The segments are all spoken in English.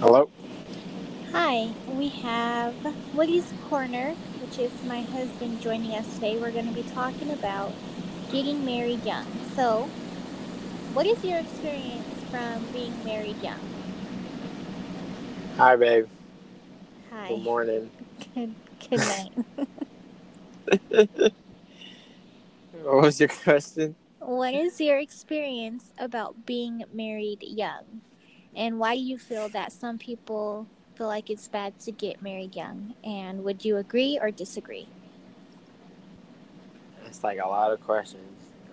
Hello. Hi, we have Woody's Corner, which is my husband joining us today. We're going to be talking about getting married young. So, what is your experience from being married young? Hi, babe. Hi. Good morning. Good, good night. What was your question? what is your experience about being married young? And why do you feel that some people feel like it's bad to get married young? And would you agree or disagree? It's like a lot of questions.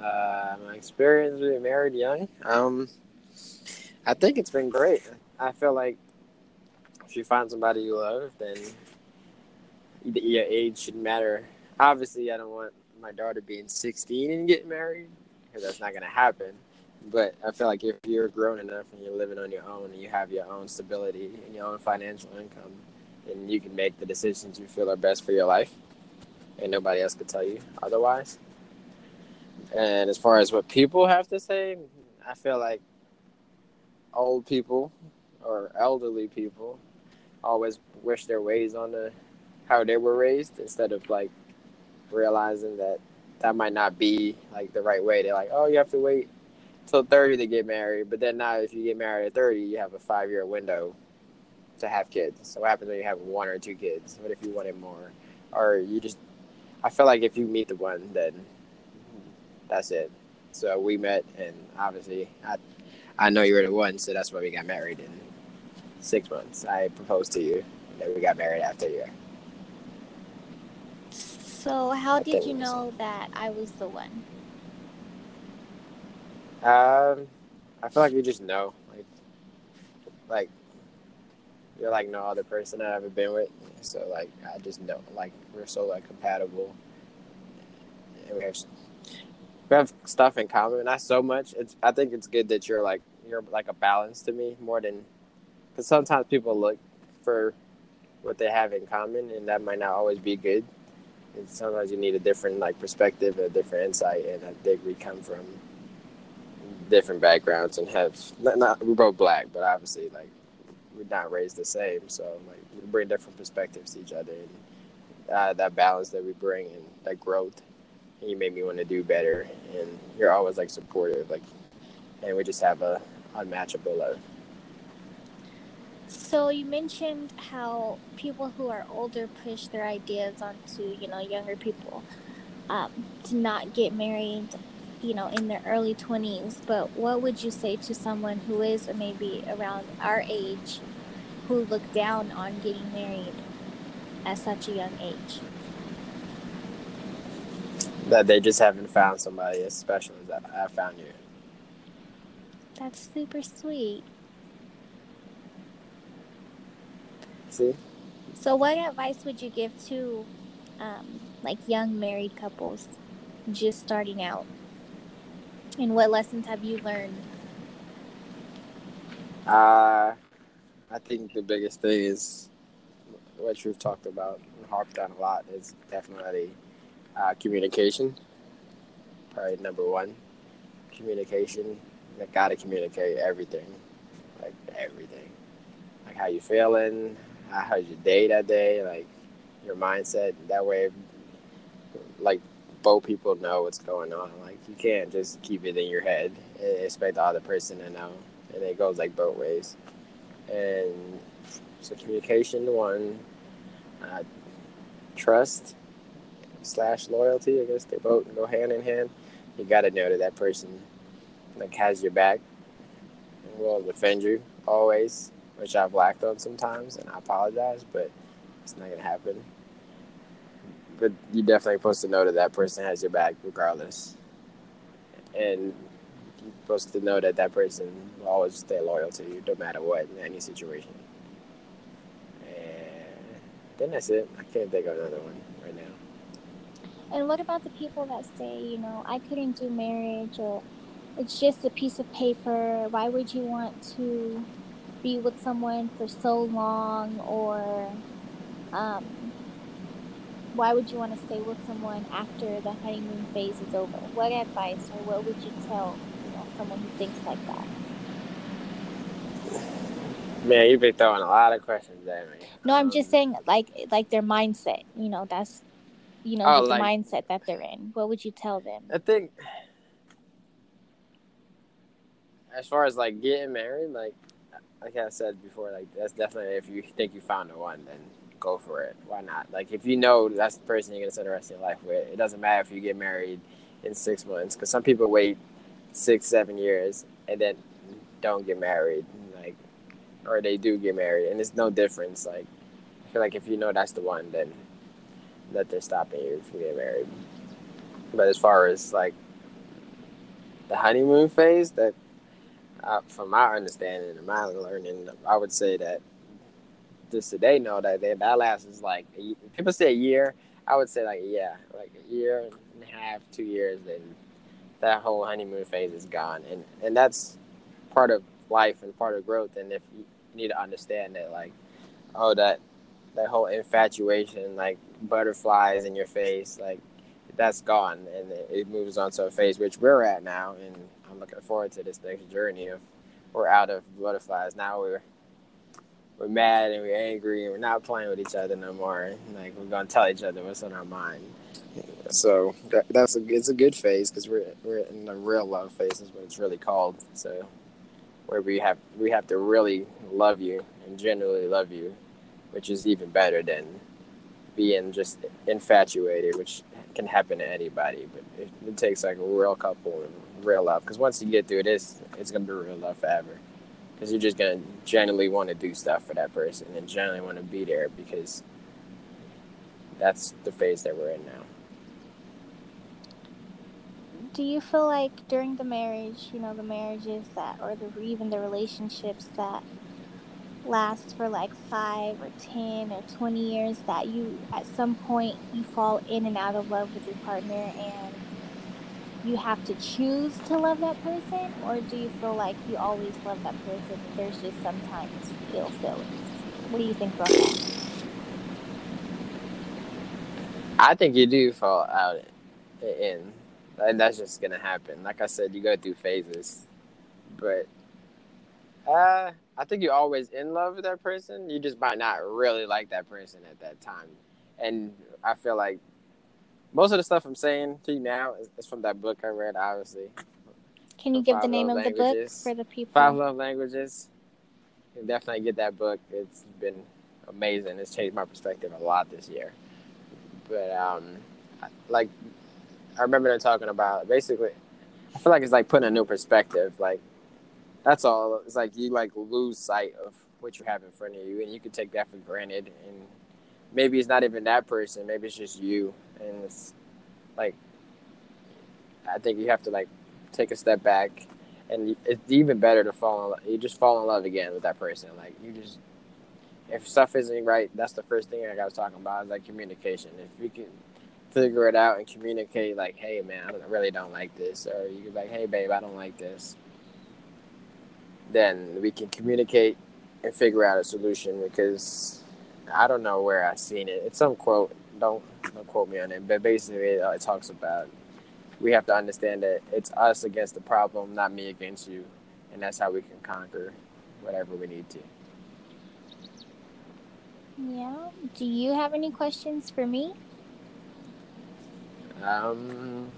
Uh, my experience being married young. Um, I think it's been great. I feel like if you find somebody you love, then your age shouldn't matter. Obviously, I don't want my daughter being 16 and getting married because that's not going to happen. But I feel like if you're grown enough and you're living on your own and you have your own stability and your own financial income, then you can make the decisions you feel are best for your life. And nobody else could tell you otherwise. And as far as what people have to say, I feel like old people or elderly people always wish their ways on the how they were raised instead of like realizing that that might not be like the right way. They're like, oh, you have to wait till 30 to get married. But then now, if you get married at 30, you have a five year window to have kids. So what happens when you have one or two kids? What if you wanted more? Or you just, I feel like if you meet the one, then that's it. So we met, and obviously, I, I know you were the one, so that's why we got married in six months. I proposed to you, and then we got married after a year. So, how I did you know that I was the one? Um, I feel like you just know, like, like you're like no other person I've ever been with. So like I just know, like we're so like compatible, and we have we have stuff in common. Not so much. It's I think it's good that you're like you're like a balance to me more than because sometimes people look for what they have in common, and that might not always be good. And sometimes you need a different like perspective, a different insight, and I think we come from different backgrounds and have not, not we're both black, but obviously like we're not raised the same. So like we bring different perspectives to each other, and uh, that balance that we bring and that growth, and you made me want to do better. And you're always like supportive, like, and we just have a unmatchable love. So, you mentioned how people who are older push their ideas onto, you know, younger people um, to not get married, you know, in their early 20s. But what would you say to someone who is maybe around our age who look down on getting married at such a young age? That they just haven't found somebody as special as I, I found you. That's super sweet. See, So, what advice would you give to um, like young married couples just starting out? And what lessons have you learned? uh, I think the biggest thing is what you've talked about and harped on a lot is definitely uh, communication. Probably number one. Communication. You gotta communicate everything, like everything, like how you feeling, how, how's your day that day, like your mindset. That way, like both people know what's going on. Like you can't just keep it in your head and expect the other person to know, and it goes like both ways. And so communication one, uh, trust slash loyalty. I guess they both go hand in hand. You got to know that that person like has your back and will defend you always, which I've lacked on sometimes, and I apologize, but it's not gonna happen. But you're definitely supposed to know that that person has your back regardless, and you're supposed to know that that person will always stay loyal to you no matter what in any situation. And then that's it. I can't think of another one right now. And what about the people that say, you know, I couldn't do marriage or it's just a piece of paper? Why would you want to be with someone for so long? Or um, why would you want to stay with someone after the honeymoon phase is over? What advice or what would you tell, you know, someone who thinks like that? Man, you've been throwing a lot of questions at me. No, I'm just Um, saying like like their mindset. You know, that's you know Oh, like- the mindset that they're in. What would you tell them? I think as far as like getting married, like like I said before, like that's definitely if you think you found the one, then go for it. Why not? Like if you know that's the person you're gonna spend the rest of your life with, it doesn't matter if you get married in six months, because some people wait six, seven years and then don't get married, like or they do get married, and it's no difference. Like I feel like if you know that's the one, then nothing stopping you from getting married. But as far as like the honeymoon phase, that uh, from my understanding and my learning, I would say that just today know that they, that lasts is like people say a year. I would say like yeah, like a year and a half, two years, and that whole honeymoon phase is gone, and and that's part of life and part of growth. And if you need to understand that, like, oh, that that whole infatuation, like butterflies in your face, like that's gone, and it, it moves on to a phase which we're at now, and I'm looking forward to this next journey of we're out of butterflies now. We're we're mad and we're angry and we're not playing with each other no more. Like we're gonna tell each other what's on our mind. So that, that's a it's a good phase because we're we're in the real love phase is what it's really called. So where we have we have to really love you and genuinely love you, which is even better than being just infatuated, which can happen to anybody. But it, it takes like a real couple and real love because once you get through this, it's gonna be real love forever. Because you're just gonna genuinely want to do stuff for that person and genuinely want to be there because that's the phase that we're in now. Do you feel like during the marriage, you know, the marriages that, or the even the relationships that last for like five or ten or twenty years, that you at some point you fall in and out of love with your partner, and you have to choose to love that person, or do you feel like you always love that person? There's just sometimes ill feelings. What do you think about that? I think you do fall out in, and that's just gonna happen. Like I said, you go through phases, but uh, I think you're always in love with that person. You just might not really like that person at that time, and I feel like most of the stuff I'm saying to you now is, is from that book I read. Obviously, Can you give the name of love the book for the people? Five Love Languages. You can definitely get that book. It's been amazing. It's changed my perspective a lot this year. But um, like I remember them talking about basically. I feel like it's like putting a new perspective. Like that's all. It's like you like lose sight of what you have in front of you, and you can take that for granted. And maybe it's not even that person. Maybe it's just you, and it's like I think you have to like take a step back and it's even better to fall in love. You just fall in love again with that person. Like you just, if stuff isn't right, that's the first thing I was talking about is like communication. If you can figure it out and communicate, like, hey man, I really don't like this, or you can be like, hey babe, I don't like this. Then we can communicate and figure out a solution because I don't know where I've seen it. It's some quote. Don't don't quote me on it, but basically uh, it talks about we have to understand that it's us against the problem, not me against you, and that's how we can conquer whatever we need to. Yeah. Do you have any questions for me? Um,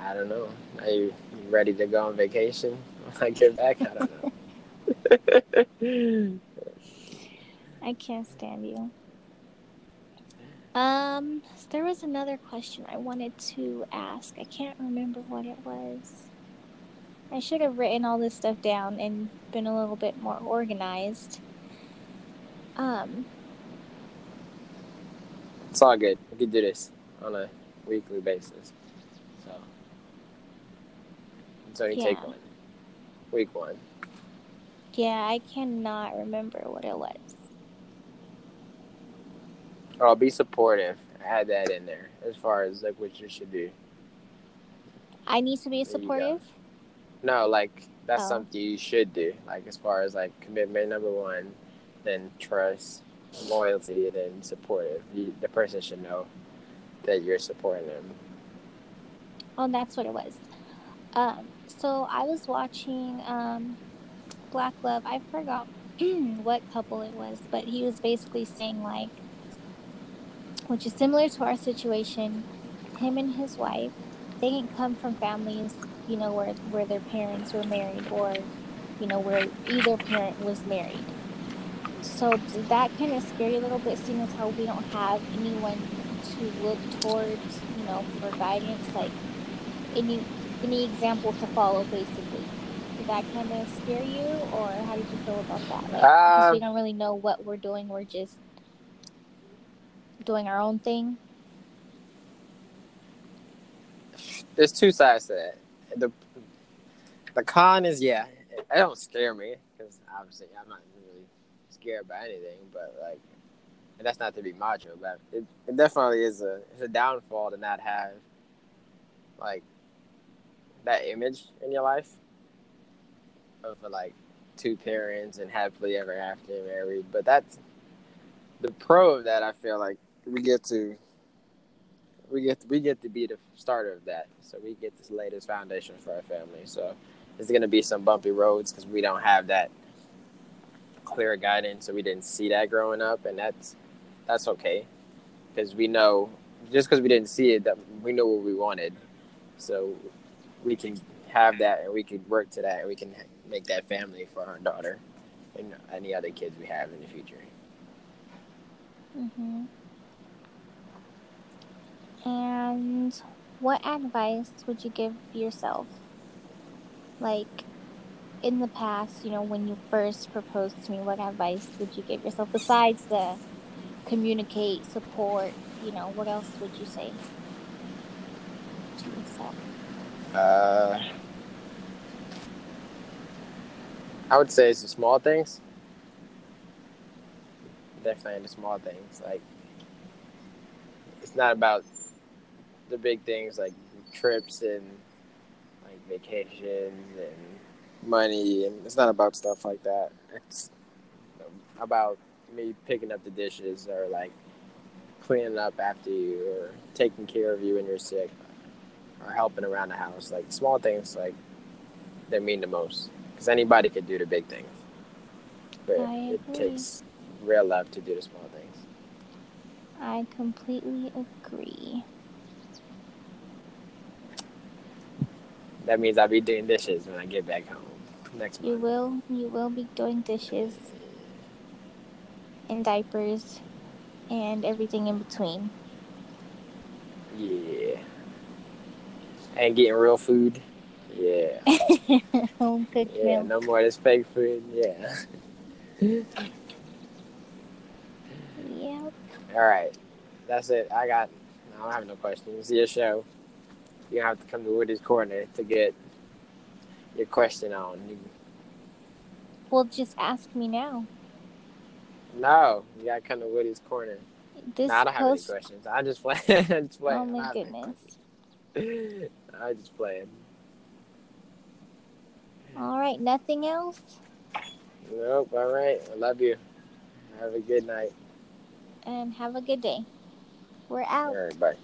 I don't know. Are you ready to go on vacation when I get back? I don't know. I can't stand you. Um, there was another question I wanted to ask. I can't remember what it was. I should have written all this stuff down and been a little bit more organized. Um, it's all good. We can do this on a weekly basis. So, so you take one. Week one. yeah, I cannot remember what it was. Oh, be supportive. Add that in there as far as like what you should do. I need to be There supportive. No, like that's Oh. something you should do. Like as far as like commitment number one, then trust, loyalty, and then supportive. You, the person should know that you're supporting them. Oh, that's what it was. Um, so I was watching um, Black Love. I forgot what couple it was, but he was basically saying like, which is similar to our situation. Him and his wife, they didn't come from families, you know, where where their parents were married or, you know, where either parent was married. So that kind of scare you a little bit, seeing as how we don't have anyone to look towards, you know, for guidance, like any any example to follow, basically. Did that kind of scare you, or how did you feel about that? Like, we Um, don't really know what we're doing. We're just doing our own thing. there's two sides to that. The the con is yeah, it, it don't scare me because obviously I'm not really scared by anything. But like, and that's not to be macho, but it, it definitely is a it's a downfall to not have like that image in your life of like two parents and happily ever after married. But that's the pro of that. I feel like we get to we get we get to be the starter of that. So we get to this foundation for our family. So it's going to be some bumpy roads because we don't have that clear guidance. So we didn't see that growing up, and that's that's okay because we know just because we didn't see it that we know what we wanted. So we can have that, and we can work to that, and we can make that family for our daughter and any other kids we have in the future. hmm And what advice would you give yourself? Like in the past, you know, when you first proposed to me, what advice would you give yourself besides the communicate, support? You know, what else would you say to yourself? Uh, I would say it's the small things. Definitely the small things. Like, it's not about the big things like trips and like vacations and money, and it's not about stuff like that. It's about me picking up the dishes or like cleaning up after you or taking care of you when you're sick or helping around the house. Like small things, like that mean the most. Because anybody could do the big things, but it takes real love to do the small things. I completely agree. That means I'll be doing dishes when I get back home next You month. will you will be doing dishes and diapers and everything in between. Yeah. And getting real food. Yeah. Home cooked Yeah. No more of this fake food. Yeah. Yep. All right. That's it. I got. I don't have no questions. It's your show. You have to come to Woody's Corner to get your question on. Well, just ask me now. no, you gotta come to Woody's Corner. This Nah, I don't have any questions. I just play. I just play. Oh my goodness. I just playing. All right. Nothing else. Nope. All right. I love you. Have a good night. And have a good day. We're out. All right. Bye.